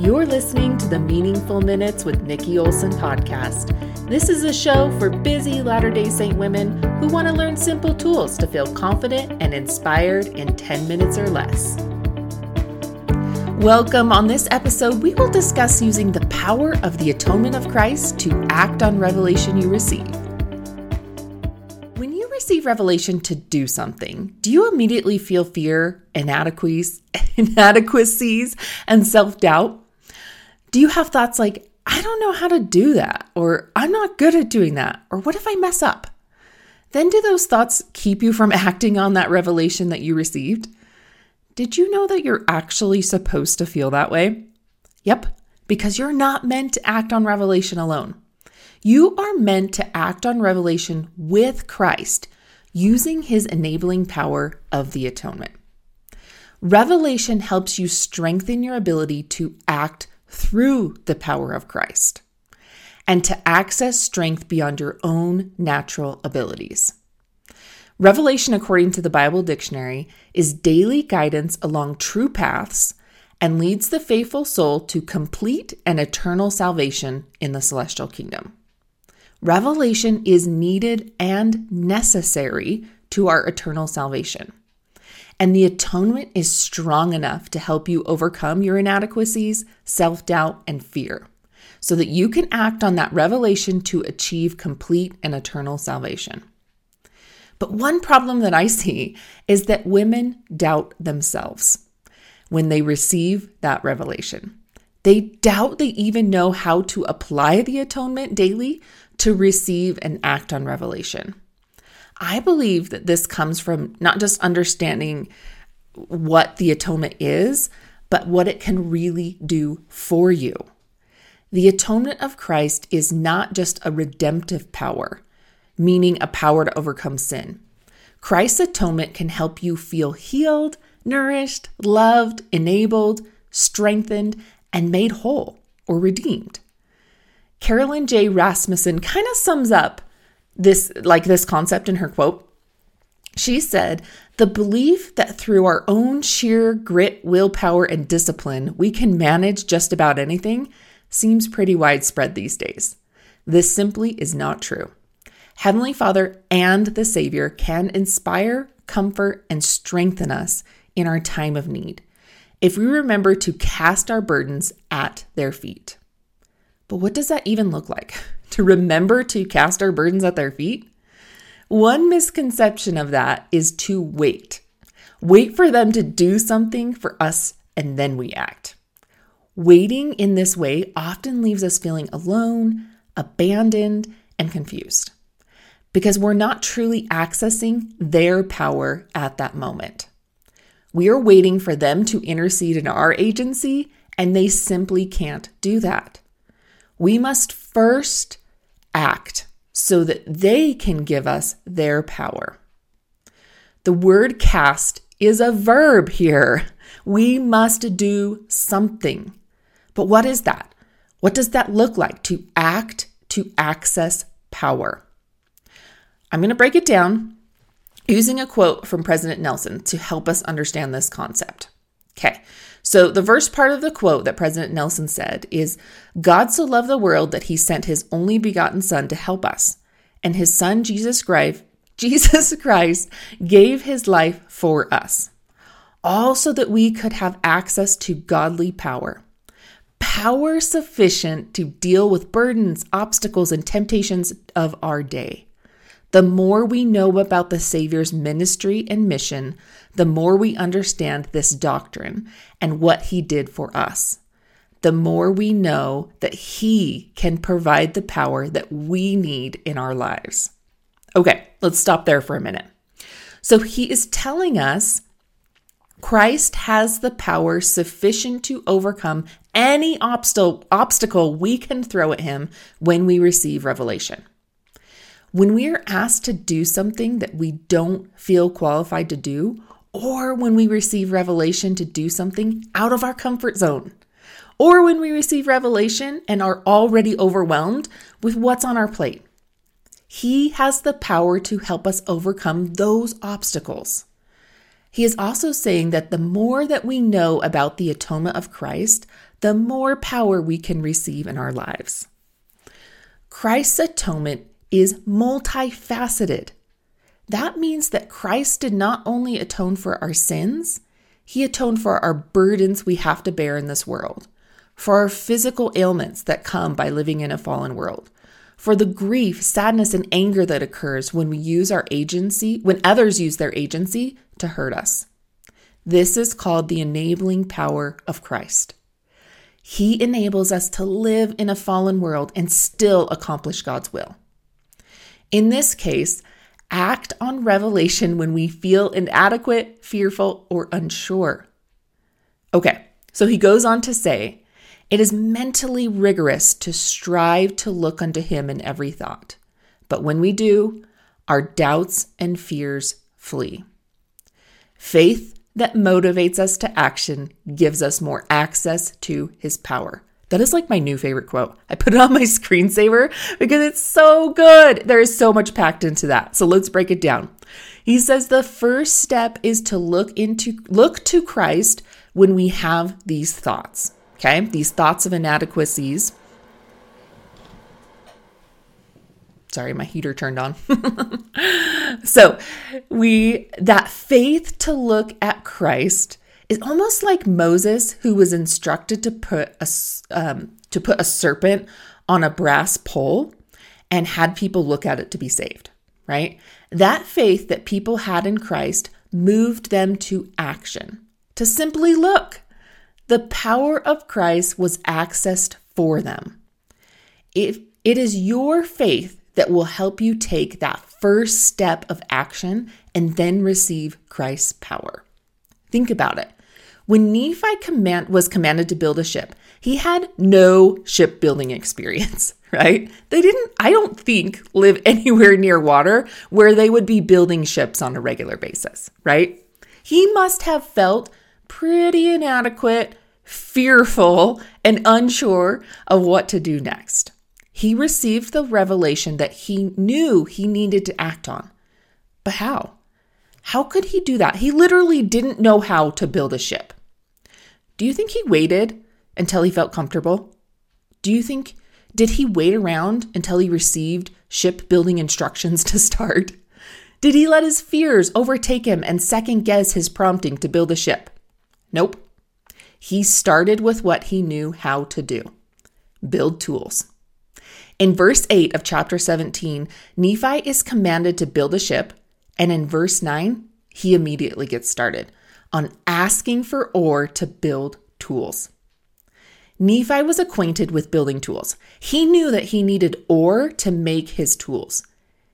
You're listening to the Meaningful Minutes with Nikki Olson podcast. This is a show for busy Latter day Saint women who want to learn simple tools to feel confident and inspired in 10 minutes or less. Welcome. On this episode, we will discuss using the power of the atonement of Christ to act on revelation you receive. When you receive revelation to do something, do you immediately feel fear, inadequacies, and self doubt? Do you have thoughts like, I don't know how to do that, or I'm not good at doing that, or what if I mess up? Then do those thoughts keep you from acting on that revelation that you received? Did you know that you're actually supposed to feel that way? Yep, because you're not meant to act on revelation alone. You are meant to act on revelation with Christ using his enabling power of the atonement. Revelation helps you strengthen your ability to act through the power of Christ and to access strength beyond your own natural abilities. Revelation, according to the Bible Dictionary, is daily guidance along true paths and leads the faithful soul to complete and eternal salvation in the celestial kingdom. Revelation is needed and necessary to our eternal salvation. And the atonement is strong enough to help you overcome your inadequacies, self doubt, and fear, so that you can act on that revelation to achieve complete and eternal salvation. But one problem that I see is that women doubt themselves when they receive that revelation. They doubt they even know how to apply the atonement daily to receive and act on revelation. I believe that this comes from not just understanding what the atonement is, but what it can really do for you. The atonement of Christ is not just a redemptive power, meaning a power to overcome sin. Christ's atonement can help you feel healed, nourished, loved, enabled, strengthened, and made whole or redeemed. Carolyn J. Rasmussen kind of sums up this like this concept in her quote. She said, "The belief that through our own sheer grit, willpower, and discipline, we can manage just about anything seems pretty widespread these days. This simply is not true. Heavenly Father and the Savior can inspire, comfort, and strengthen us in our time of need if we remember to cast our burdens at their feet. But what does that even look like? To remember to cast our burdens at their feet? One misconception of that is to wait. Wait for them to do something for us and then we act. Waiting in this way often leaves us feeling alone, abandoned, and confused because we're not truly accessing their power at that moment. We are waiting for them to intercede in our agency, and they simply can't do that. We must first act so that they can give us their power. The word cast is a verb here. We must do something. But what is that? What does that look like to act to access power? I'm going to break it down using a quote from President Nelson to help us understand this concept. Okay, so the first part of the quote that President Nelson said is God so loved the world that he sent his only begotten Son to help us, and his Son, Jesus Christ, Jesus Christ, gave his life for us, all so that we could have access to godly power. Power sufficient to deal with burdens, obstacles, and temptations of our day. The more we know about the Savior's ministry and mission, the more we understand this doctrine and what he did for us. The more we know that he can provide the power that we need in our lives. Okay, let's stop there for a minute. So he is telling us Christ has the power sufficient to overcome any obstacle, we can throw at him when we receive revelation. When we are asked to do something that we don't feel qualified to do, or when we receive revelation to do something out of our comfort zone, or when we receive revelation and are already overwhelmed with what's on our plate, He has the power to help us overcome those obstacles. he is also saying that the more that we know about the atonement of Christ, the more power we can receive in our lives. Christ's atonement is multifaceted. That means that Christ did not only atone for our sins, he atoned for our burdens we have to bear in this world, for our physical ailments that come by living in a fallen world, for the grief, sadness, and anger that occurs when we use our agency, when others use their agency to hurt us. This is called the enabling power of Christ. He enables us to live in a fallen world and still accomplish God's will. In this case, act on revelation when we feel inadequate, fearful, or unsure. Okay, so he goes on to say, it is mentally rigorous to strive to look unto him in every thought. But when we do, our doubts and fears flee. Faith that motivates us to action gives us more access to his power. That is like my new favorite quote. I put it on my screensaver because it's so good. There is so much packed into that. So let's break it down. He says the first step is to look into look to Christ when we have these thoughts. Okay? These thoughts of inadequacies. Sorry, my heater turned on. so, we that faith to look at Christ is almost like Moses, who was instructed to put a um, to put a serpent on a brass pole and had people look at it to be saved. Right? That faith that people had in Christ moved them to action, to simply look. The power of Christ was accessed for them. If it is your faith that will help you take that first step of action and then receive Christ's power. Think about it. When Nephi command, was commanded to build a ship, he had no shipbuilding experience, right? They didn't, I don't think, live anywhere near water where they would be building ships on a regular basis, right? He must have felt pretty inadequate, fearful, and unsure of what to do next. He received the revelation that he knew he needed to act on. But how? How could he do that? He literally didn't know how to build a ship. Do you think he waited until he felt comfortable? Do you think, did he wait around until he received shipbuilding instructions to start? Did he let his fears overtake him and second guess his prompting to build a ship? Nope. He started with what he knew how to do build tools. In verse 8 of chapter 17, Nephi is commanded to build a ship, and in verse 9, he immediately gets started on asking for ore to build tools. Nephi was acquainted with building tools. He knew that he needed ore to make his tools.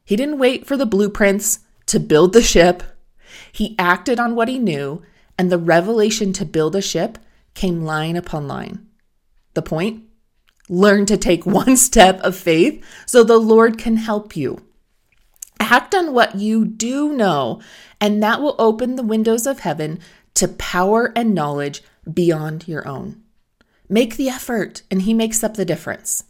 He didn't wait for the blueprints to build the ship. He acted on what he knew, and the revelation to build a ship came line upon line. The point? Learn to take one step of faith so the Lord can help you. Act on what you do know, and that will open the windows of heaven to power and knowledge beyond your own. Make the effort, and He makes up the difference.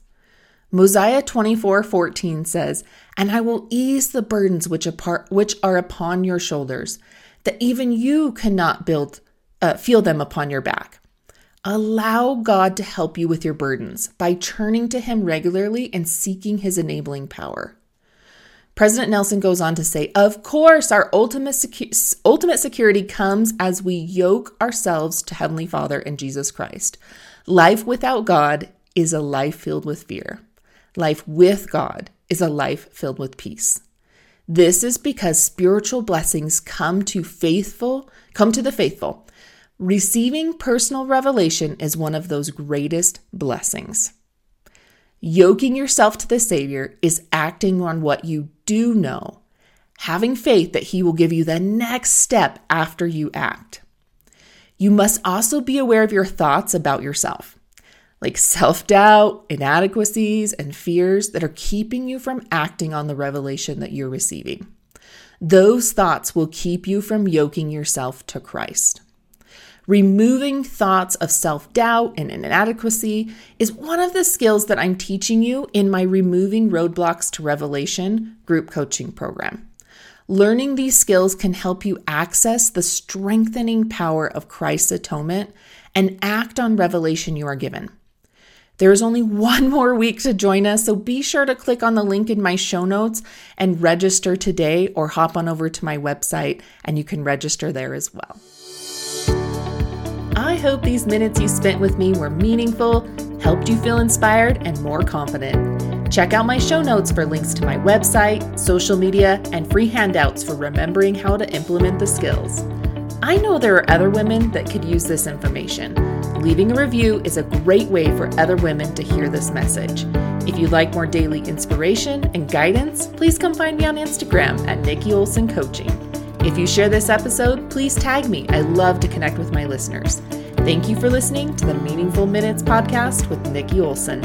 Mosiah 24 14 says, And I will ease the burdens which, apart, which are upon your shoulders, that even you cannot build, uh, feel them upon your back. Allow God to help you with your burdens by turning to Him regularly and seeking His enabling power. President Nelson goes on to say, Of course, our ultimate, secu- ultimate security comes as we yoke ourselves to Heavenly Father and Jesus Christ. Life without God is a life filled with fear. Life with God is a life filled with peace. This is because spiritual blessings come to faithful, come to the faithful. Receiving personal revelation is one of those greatest blessings. Yoking yourself to the Savior is acting on what you do know, having faith that He will give you the next step after you act. You must also be aware of your thoughts about yourself, like self doubt, inadequacies, and fears that are keeping you from acting on the revelation that you're receiving. Those thoughts will keep you from yoking yourself to Christ. Removing thoughts of self doubt and inadequacy is one of the skills that I'm teaching you in my Removing Roadblocks to Revelation group coaching program. Learning these skills can help you access the strengthening power of Christ's atonement and act on revelation you are given. There is only one more week to join us, so be sure to click on the link in my show notes and register today, or hop on over to my website and you can register there as well. I hope these minutes you spent with me were meaningful, helped you feel inspired and more confident. Check out my show notes for links to my website, social media, and free handouts for remembering how to implement the skills. I know there are other women that could use this information. Leaving a review is a great way for other women to hear this message. If you'd like more daily inspiration and guidance, please come find me on Instagram at Nikki Olson Coaching. If you share this episode, please tag me. I love to connect with my listeners. Thank you for listening to the Meaningful Minutes podcast with Nikki Olson.